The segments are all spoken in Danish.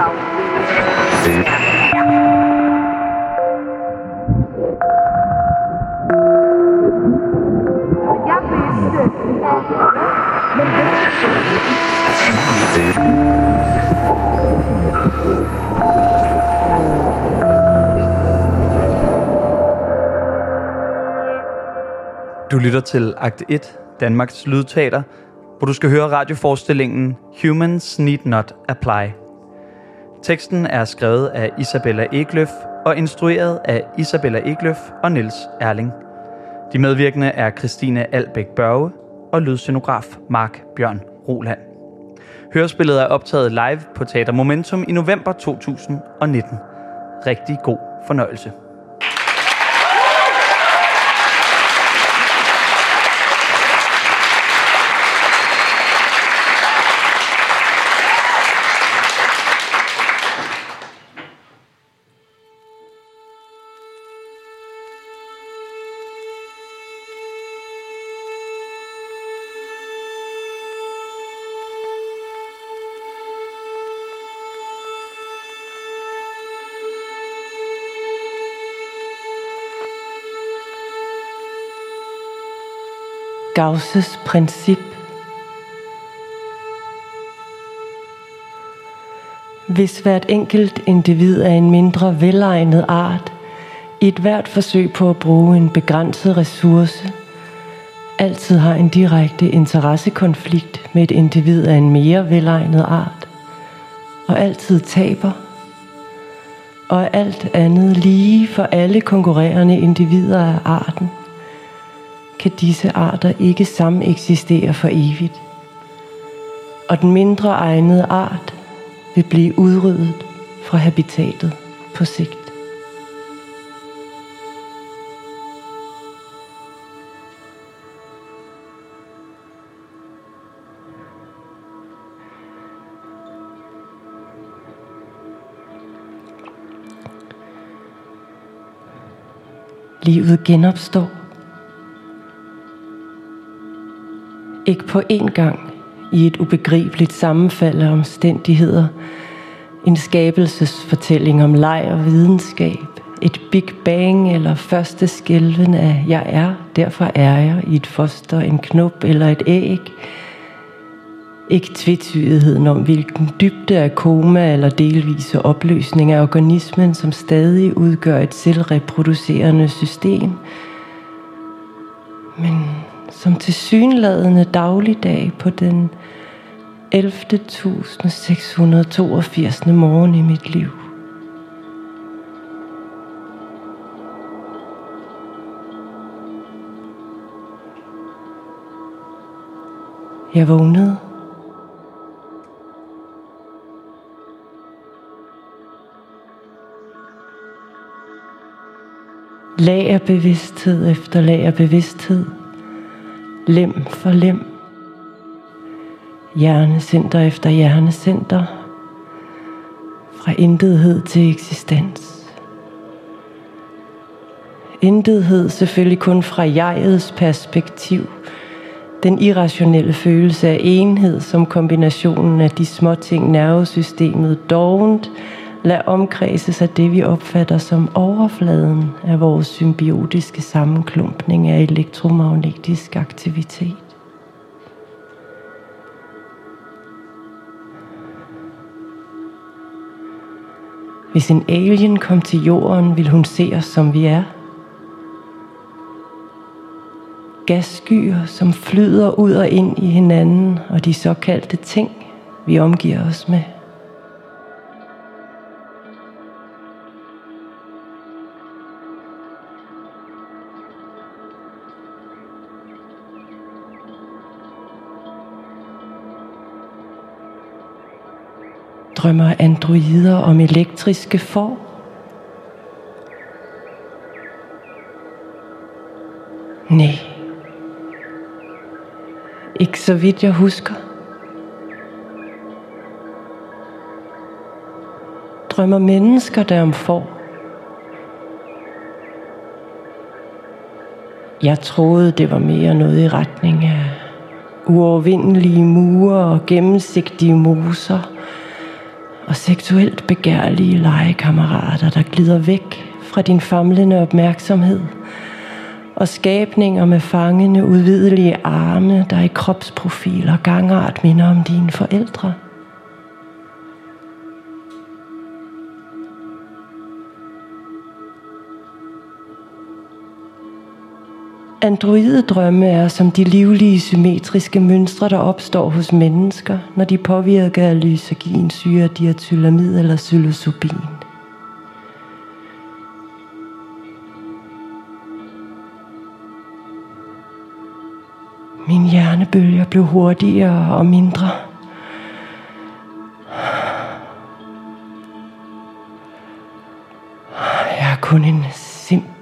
Jeg vidste, Du lytter til Akt 1, Danmarks Lydteater, hvor du skal høre radioforestillingen Humans Need Not Apply. Teksten er skrevet af Isabella Egløf og instrueret af Isabella Egløf og Niels Erling. De medvirkende er Christine Albæk Børge og lydscenograf Mark Bjørn Roland. Hørespillet er optaget live på Teater Momentum i november 2019. Rigtig god fornøjelse. Gausses princip. Hvis hvert enkelt individ er en mindre velegnet art, i et hvert forsøg på at bruge en begrænset ressource, altid har en direkte interessekonflikt med et individ af en mere velegnet art, og altid taber, og alt andet lige for alle konkurrerende individer af arten, kan disse arter ikke sameksistere for evigt. Og den mindre egnede art vil blive udryddet fra habitatet på sigt. Livet genopstår. Ikke på én gang i et ubegribeligt sammenfald af omstændigheder. En skabelsesfortælling om leg og videnskab. Et Big Bang eller første skælven af jeg er, derfor er jeg i et foster, en knop eller et æg. Ikke tvetydigheden om, hvilken dybde af koma eller delvise opløsning af organismen, som stadig udgør et selvreproducerende system. Men som til synladende dagligdag på den 11.682. morgen i mit liv. Jeg vågnede. Lag af bevidsthed efter lag af bevidsthed. Lem for lem. Hjernecenter efter hjernecenter. Fra intethed til eksistens. Intethed selvfølgelig kun fra jegets perspektiv. Den irrationelle følelse af enhed som kombinationen af de små ting nervesystemet dovent lad omkredses af det, vi opfatter som overfladen af vores symbiotiske sammenklumpning af elektromagnetisk aktivitet. Hvis en alien kom til jorden, vil hun se os, som vi er. Gasskyer, som flyder ud og ind i hinanden, og de såkaldte ting, vi omgiver os med. Drømmer androider om elektriske får? Nej. Ikke så vidt jeg husker. Drømmer mennesker der om får? Jeg troede, det var mere noget i retning af uovervindelige mure og gennemsigtige moser og seksuelt begærlige legekammerater, der glider væk fra din famlende opmærksomhed, og skabninger med fangende, udvidelige arme, der i kropsprofil og gangart minder om dine forældre. Androidedrømme er som de livlige symmetriske mønstre, der opstår hos mennesker, når de påvirker af lyserginsyre, diatylamid eller psilocybin. Min hjernebølger blev hurtigere og mindre.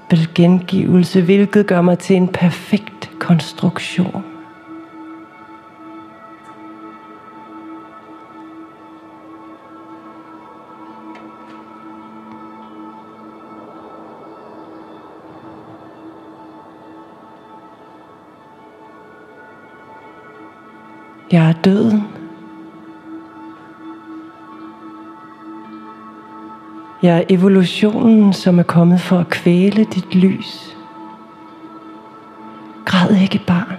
Simpel gengivelse, hvilket gør mig til en perfekt konstruktion. Jeg er døden. Jeg er evolutionen, som er kommet for at kvæle dit lys. Græd ikke, barn.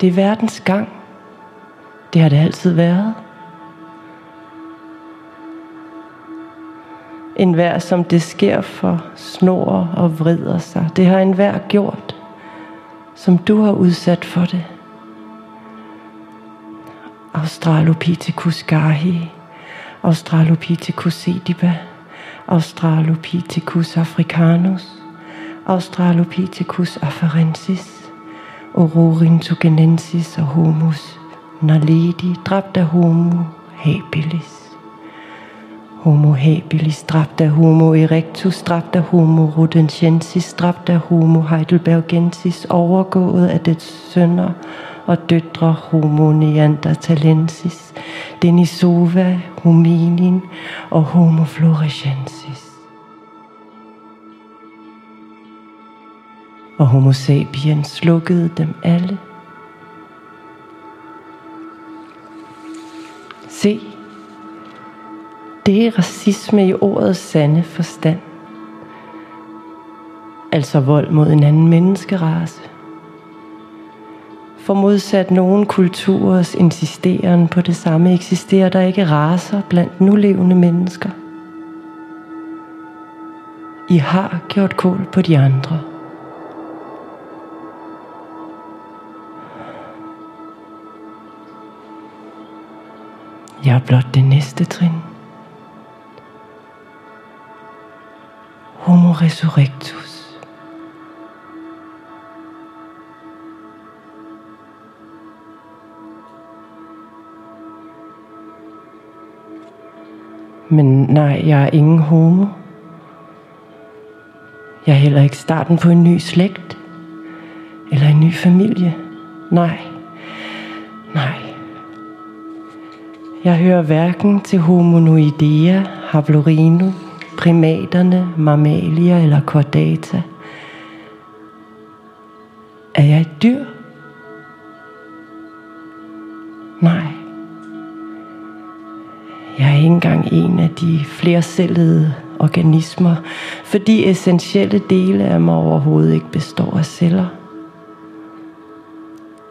Det er verdens gang. Det har det altid været. En hver, som det sker for, snor og vrider sig. Det har en hver gjort, som du har udsat for det. Australopithecus garhi, Australopithecus sediba, Australopithecus africanus, Australopithecus afarensis, Ororintogenensis og Homus naledi, dræbt af Homo habilis. Homo habilis, dræbt af Homo erectus, dræbt af Homo rodensiensis, dræbt af Homo heidelbergensis, overgået af dets sønner og døtre Homo neanderthalensis, Denisova, hominin og Homo floresiensis. Og Homo sapiens slukkede dem alle. Se, det er racisme i ordets sande forstand. Altså vold mod en anden menneskerace. For modsat nogle kulturers insisteren på det samme, eksisterer der ikke raser blandt nulevende mennesker. I har gjort kål på de andre. Jeg er blot det næste trin. Homo resurrectus. Men nej, jeg er ingen homo. Jeg er heller ikke starten på en ny slægt. Eller en ny familie. Nej. Nej. Jeg hører hverken til homonoidea, hablorino, primaterne, mammalia eller chordata. De flercellede organismer, fordi essentielle dele af mig overhovedet ikke består af celler.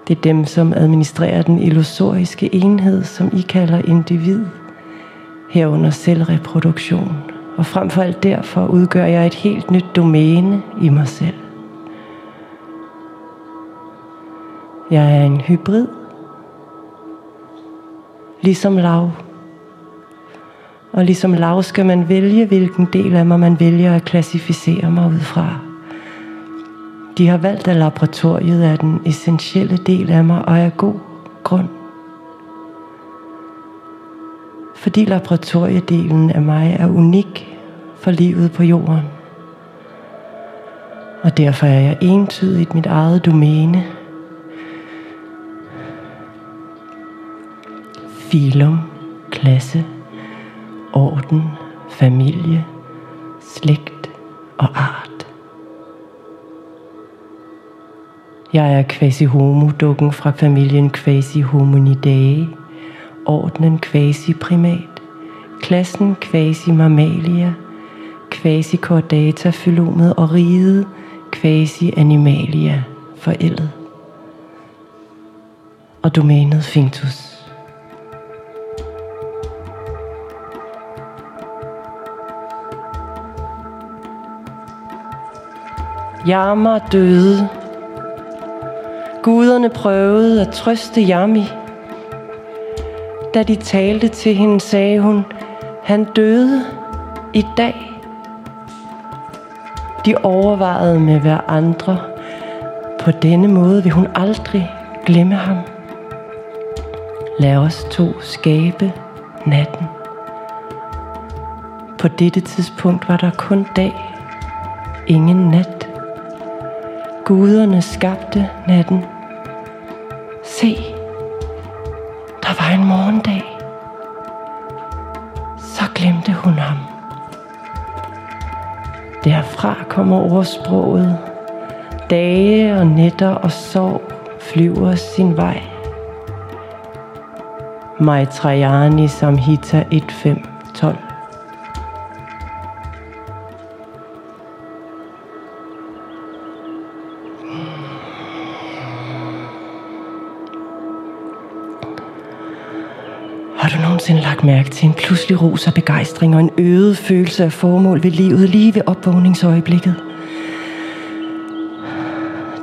Det er dem, som administrerer den illusoriske enhed, som I kalder individ, herunder selvreproduktion. Og frem for alt derfor udgør jeg et helt nyt domæne i mig selv. Jeg er en hybrid, ligesom lav. Og ligesom lav skal man vælge, hvilken del af mig man vælger at klassificere mig ud fra. De har valgt, at laboratoriet er den essentielle del af mig, og er god grund. Fordi laboratoriedelen af mig er unik for livet på jorden. Og derfor er jeg entydigt mit eget domæne. Filum, klasse, orden, familie, slægt og art. Jeg er quasi-homo-dukken fra familien Quasi-hominidae, ordenen quasi-primat, klassen quasi-mammalia, quasi-chordata fylomet og riget quasi-animalia forældet. Og domænet Fintus. Jammer døde. Guderne prøvede at trøste Yami. Da de talte til hende, sagde hun, han døde i dag. De overvejede med hver andre. På denne måde vil hun aldrig glemme ham. Lad os to skabe natten. På dette tidspunkt var der kun dag, ingen nat. Guderne skabte natten. Se, der var en morgendag. Så glemte hun ham. Derfra kommer ordsproget. Dage og nætter og sorg flyver sin vej. Maitrayani Samhita 1.5.12 Har du nogensinde lagt mærke til en pludselig ros af begejstring og en øget følelse af formål ved livet lige ved opvågningsøjeblikket?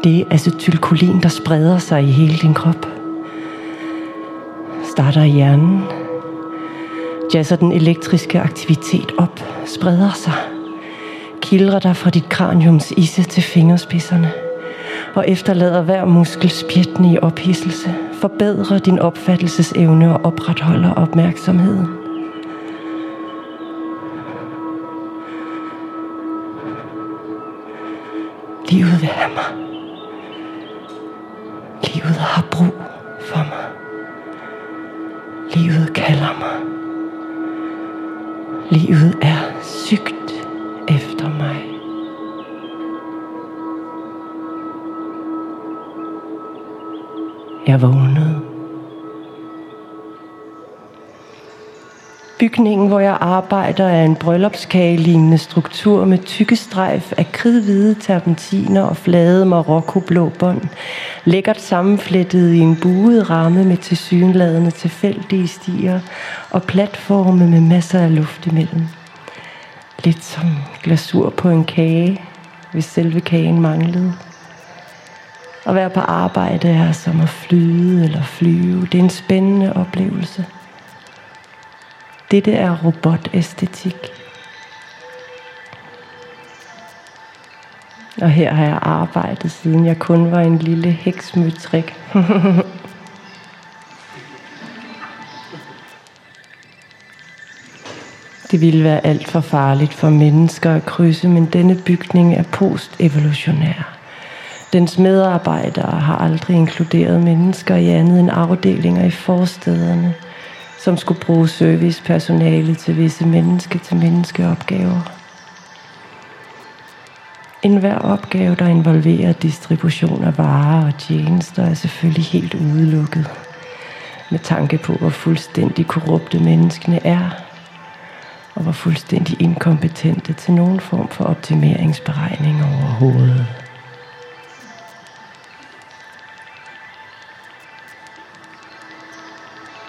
Det er acetylkolin, der spreder sig i hele din krop. Starter i hjernen. Jazzer den elektriske aktivitet op. Spreder sig. Kildrer dig fra dit kraniums isse til fingerspidserne og efterlader hver muskel spjættende i ophidselse, forbedrer din opfattelsesevne og opretholder opmærksomheden. Livet vil have mig. Livet har brug for mig. Livet kalder mig. Livet er sygt Jeg vågnede. Bygningen, hvor jeg arbejder, er en bryllupskage-lignende struktur med tykke strejf af kridhvide terpentiner og flade marokkoblå bånd, lækkert sammenflettet i en buet ramme med tilsyneladende tilfældige stier og platforme med masser af luft imellem. Lidt som glasur på en kage, hvis selve kagen manglede. At være på arbejde er som at flyde eller flyve. Det er en spændende oplevelse. Dette er robotæstetik. Og her har jeg arbejdet, siden jeg kun var en lille heksmytrik. Det ville være alt for farligt for mennesker at krydse, men denne bygning er post-evolutionær. Dens medarbejdere har aldrig inkluderet mennesker i andet end afdelinger i forstederne, som skulle bruge servicepersonale til visse menneske-til-menneske-opgaver. En hver opgave, der involverer distribution af varer og tjenester, er selvfølgelig helt udelukket. Med tanke på, hvor fuldstændig korrupte menneskene er, og hvor fuldstændig inkompetente til nogen form for optimeringsberegning overhovedet.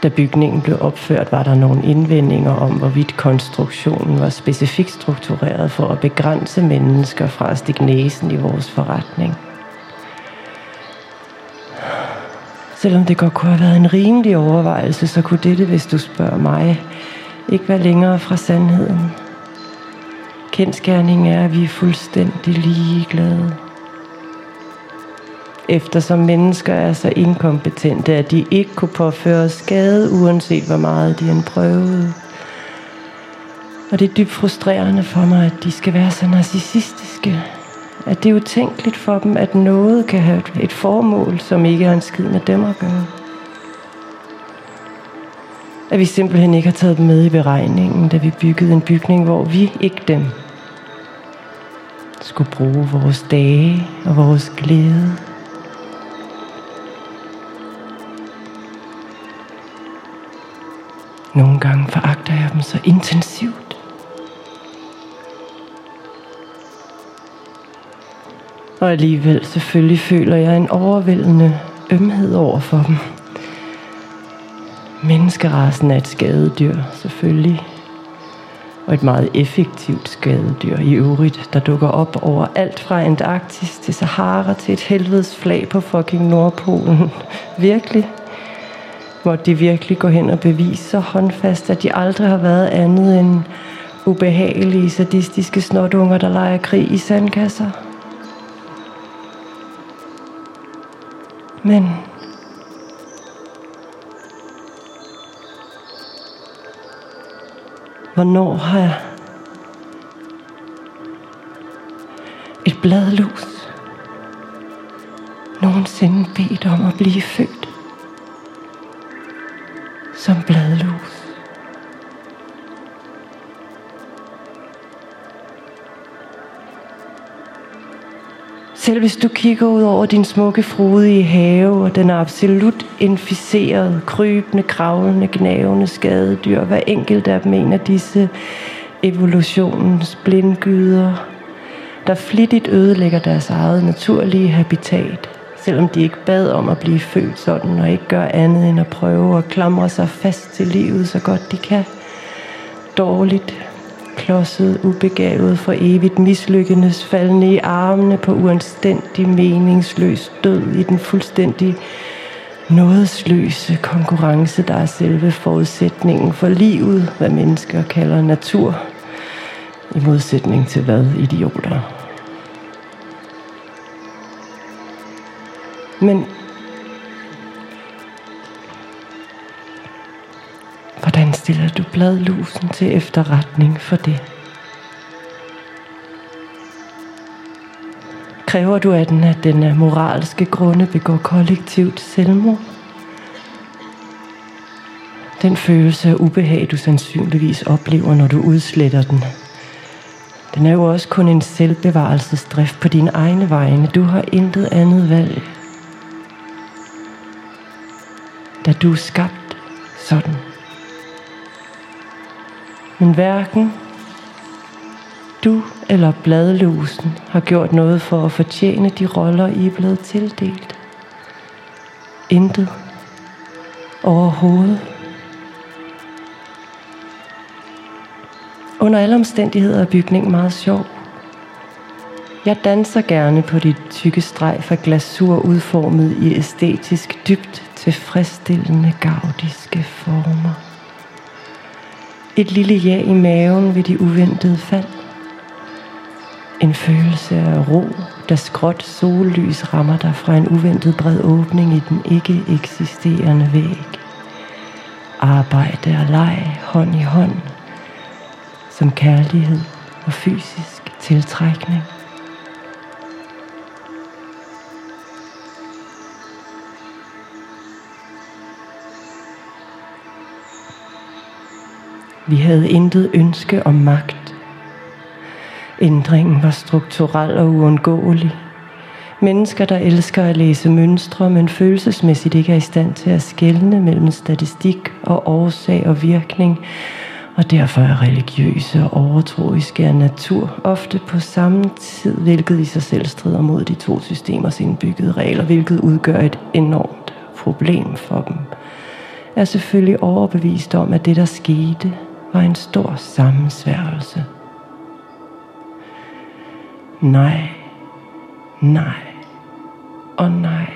Da bygningen blev opført, var der nogle indvendinger om, hvorvidt konstruktionen var specifikt struktureret for at begrænse mennesker fra at stikke næsen i vores forretning. Selvom det godt kunne have været en rimelig overvejelse, så kunne dette, hvis du spørger mig, ikke være længere fra sandheden. Kendskærningen er, at vi er fuldstændig ligeglade eftersom mennesker er så inkompetente, at de ikke kunne påføre skade, uanset hvor meget de end prøvede. Og det er dybt frustrerende for mig, at de skal være så narcissistiske. At det er utænkeligt for dem, at noget kan have et formål, som ikke har en skid med dem at gøre. At vi simpelthen ikke har taget dem med i beregningen, da vi byggede en bygning, hvor vi, ikke dem, skulle bruge vores dage og vores glæde Nogle gange foragter jeg dem så intensivt. Og alligevel selvfølgelig føler jeg en overvældende ømhed over for dem. Menneskerasen er et skadedyr, selvfølgelig. Og et meget effektivt skadedyr i øvrigt, der dukker op over alt fra Antarktis til Sahara til et helvedes flag på fucking Nordpolen. Virkelig. Hvor de virkelig går hen og beviser så håndfast, at de aldrig har været andet end ubehagelige, sadistiske snotunger, der leger krig i sandkasser. Men Hvornår har jeg et bladlus nogensinde bedt om at blive født som bladlus? Selv hvis du kigger ud over din smukke frodige have, og den er absolut inficeret, krybende, kravlende, gnavende skadedyr, hver enkelt af dem en af disse evolutionens blindgyder, der flittigt ødelægger deres eget naturlige habitat, selvom de ikke bad om at blive født sådan, og ikke gør andet end at prøve at klamre sig fast til livet så godt de kan. Dårligt, klodset, ubegavet for evigt mislykkenes, faldende i armene på uanstændig, meningsløs død i den fuldstændig nådesløse konkurrence, der er selve forudsætningen for livet, hvad mennesker kalder natur, i modsætning til hvad idioter. Men Hvordan stiller du bladlusen til efterretning for det? Kræver du af den, at den af moralske grunde begår kollektivt selvmord? Den følelse af ubehag, du sandsynligvis oplever, når du udsletter den. Den er jo også kun en selvbevarelsesdrift på dine egne vegne. Du har intet andet valg. Da du er skabt sådan. Men hverken du eller bladlusen har gjort noget for at fortjene de roller, I er blevet tildelt. Intet. Overhovedet. Under alle omstændigheder er bygningen meget sjov. Jeg danser gerne på dit tykke streg fra glasur udformet i æstetisk dybt tilfredsstillende gaudiske former. Et lille ja i maven ved de uventede fald. En følelse af ro, da skråt sollys rammer dig fra en uventet bred åbning i den ikke eksisterende væg. Arbejde og leg hånd i hånd, som kærlighed og fysisk tiltrækning. Vi havde intet ønske om magt. Ændringen var strukturel og uundgåelig. Mennesker, der elsker at læse mønstre, men følelsesmæssigt ikke er i stand til at skelne mellem statistik og årsag og virkning, og derfor er religiøse og overtroiske af natur ofte på samme tid, hvilket i sig selv strider mod de to systemers indbyggede regler, hvilket udgør et enormt problem for dem, er selvfølgelig overbevist om, at det, der skete, var en stor sammensværgelse. Nej, nej og nej.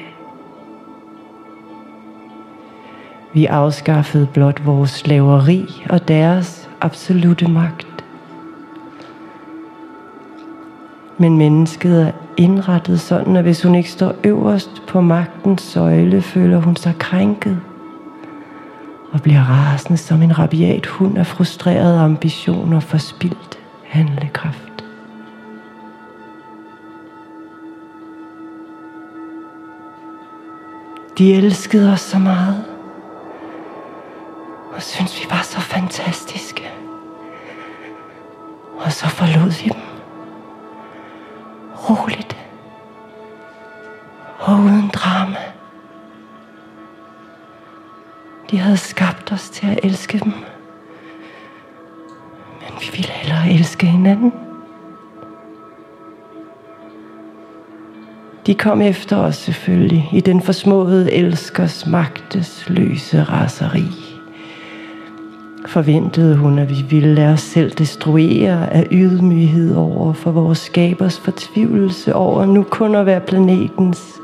Vi afskaffede blot vores slaveri og deres absolute magt. Men mennesket er indrettet sådan, at hvis hun ikke står øverst på magtens søjle, føler hun sig krænket og bliver rasende som en rabiat hund af frustrerede ambitioner for spildt handlekraft. De elskede os så meget, og syntes vi var så fantastiske. Og så forlod vi dem. Roligt. Og uden havde skabt os til at elske dem. Men vi ville hellere elske hinanden. De kom efter os selvfølgelig i den forsmåede elskers magtesløse raseri. Forventede hun, at vi ville lade os selv destruere af ydmyghed over for vores skabers fortvivlelse over nu kun at være planetens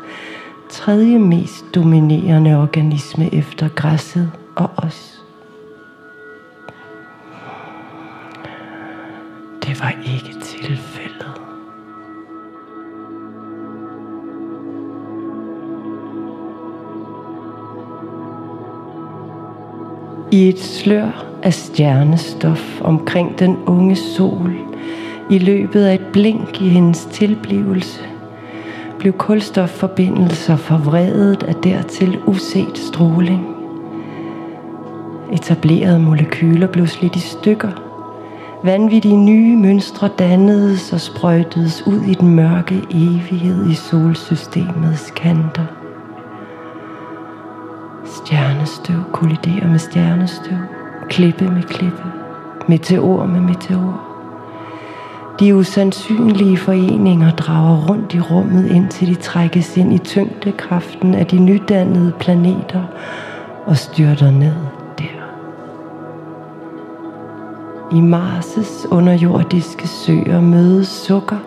tredje mest dominerende organisme efter græsset og os. Det var ikke tilfældet. I et slør af stjernestof omkring den unge sol, i løbet af et blink i hendes tilblivelse, blev kulstofforbindelser forvredet af dertil uset stråling. Etablerede molekyler blev slidt i stykker. Vanvittige nye mønstre dannedes og sprøjtedes ud i den mørke evighed i solsystemets kanter. Stjernestøv kolliderer med stjernestøv, klippe med klippe, meteor med meteor. De usandsynlige foreninger drager rundt i rummet, indtil de trækkes ind i tyngdekraften af de nydannede planeter og styrter ned der. I Mars' underjordiske søer mødes sukker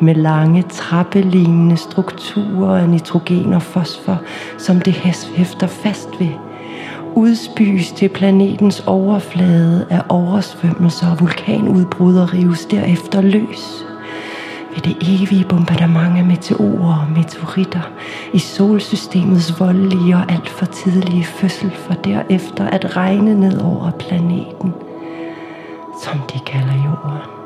med lange trappelignende strukturer af nitrogen og fosfor, som det hæfter fast ved – udspys til planetens overflade af oversvømmelser og vulkanudbrud og rives derefter løs ved det evige bombardement af meteorer og meteoritter i solsystemets voldelige og alt for tidlige fødsel for derefter at regne ned over planeten, som de kalder jorden.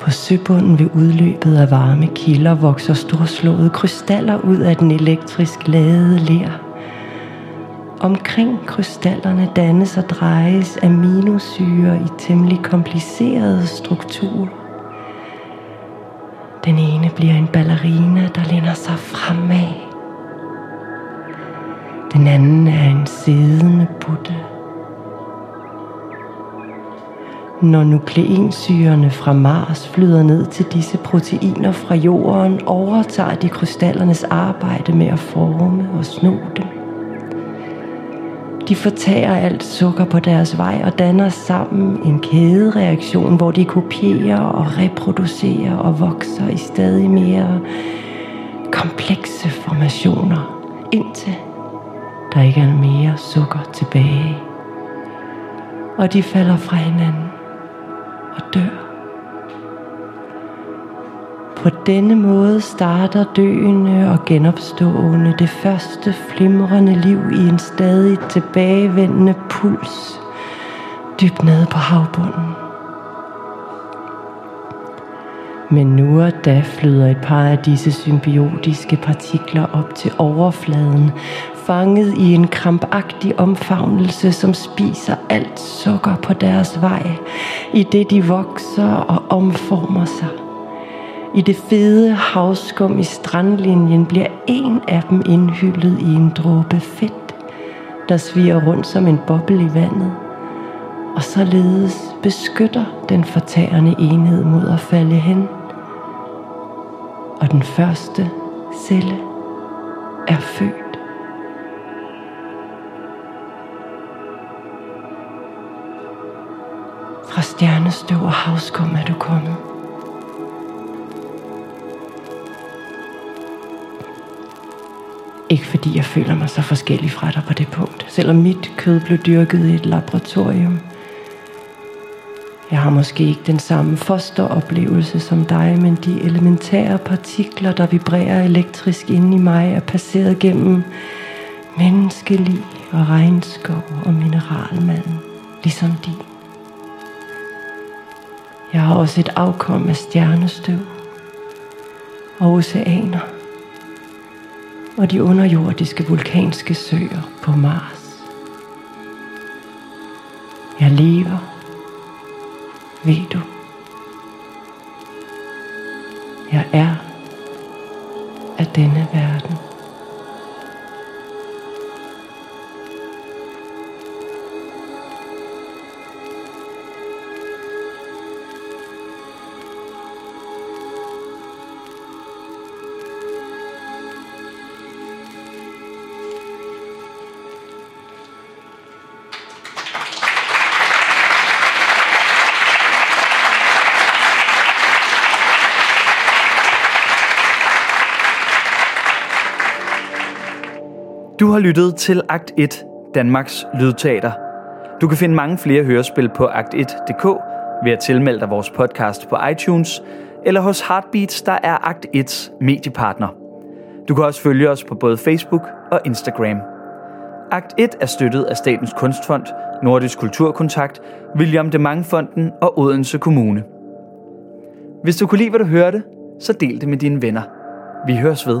På søbunden ved udløbet af varme kilder vokser storslåede krystaller ud af den elektrisk ladede ler. Omkring krystallerne dannes og drejes aminosyre i temmelig komplicerede strukturer. Den ene bliver en ballerina, der læner sig fremad. Den anden er en siddende buddha. Når nukleinsyrene fra Mars flyder ned til disse proteiner fra jorden, overtager de krystallernes arbejde med at forme og sno dem. De fortager alt sukker på deres vej og danner sammen en kædereaktion, hvor de kopierer og reproducerer og vokser i stadig mere komplekse formationer, indtil der ikke er mere sukker tilbage. Og de falder fra hinanden og dør. På denne måde starter døende og genopstående det første flimrende liv i en stadig tilbagevendende puls dybt nede på havbunden. Men nu og da flyder et par af disse symbiotiske partikler op til overfladen, fanget i en krampagtig omfavnelse, som spiser alt sukker på deres vej, i det de vokser og omformer sig. I det fede havskum i strandlinjen bliver en af dem indhyllet i en dråbe fedt, der sviger rundt som en boble i vandet, og således beskytter den fortærende enhed mod at falde hen. Og den første celle er født. Stjernestøv og havskum er du kommet. Ikke fordi jeg føler mig så forskellig fra dig på det punkt, selvom mit kød blev dyrket i et laboratorium. Jeg har måske ikke den samme fosteroplevelse som dig, men de elementære partikler, der vibrerer elektrisk inde i mig, er passeret gennem menneskelig og regnskov og mineralmand, ligesom din. Jeg har også et afkom af stjernestøv og oceaner og de underjordiske vulkanske søer på Mars. Jeg lever, ved du. Jeg er af denne verden. Du har lyttet til Akt 1, Danmarks Lydteater. Du kan finde mange flere hørespil på akt1.dk ved at tilmelde dig vores podcast på iTunes, eller hos Heartbeats, der er Akt 1's mediepartner. Du kan også følge os på både Facebook og Instagram. Akt 1 er støttet af Statens Kunstfond, Nordisk Kulturkontakt, William de Mangfonden og Odense Kommune. Hvis du kunne lide, hvad du hørte, så del det med dine venner. Vi høres ved.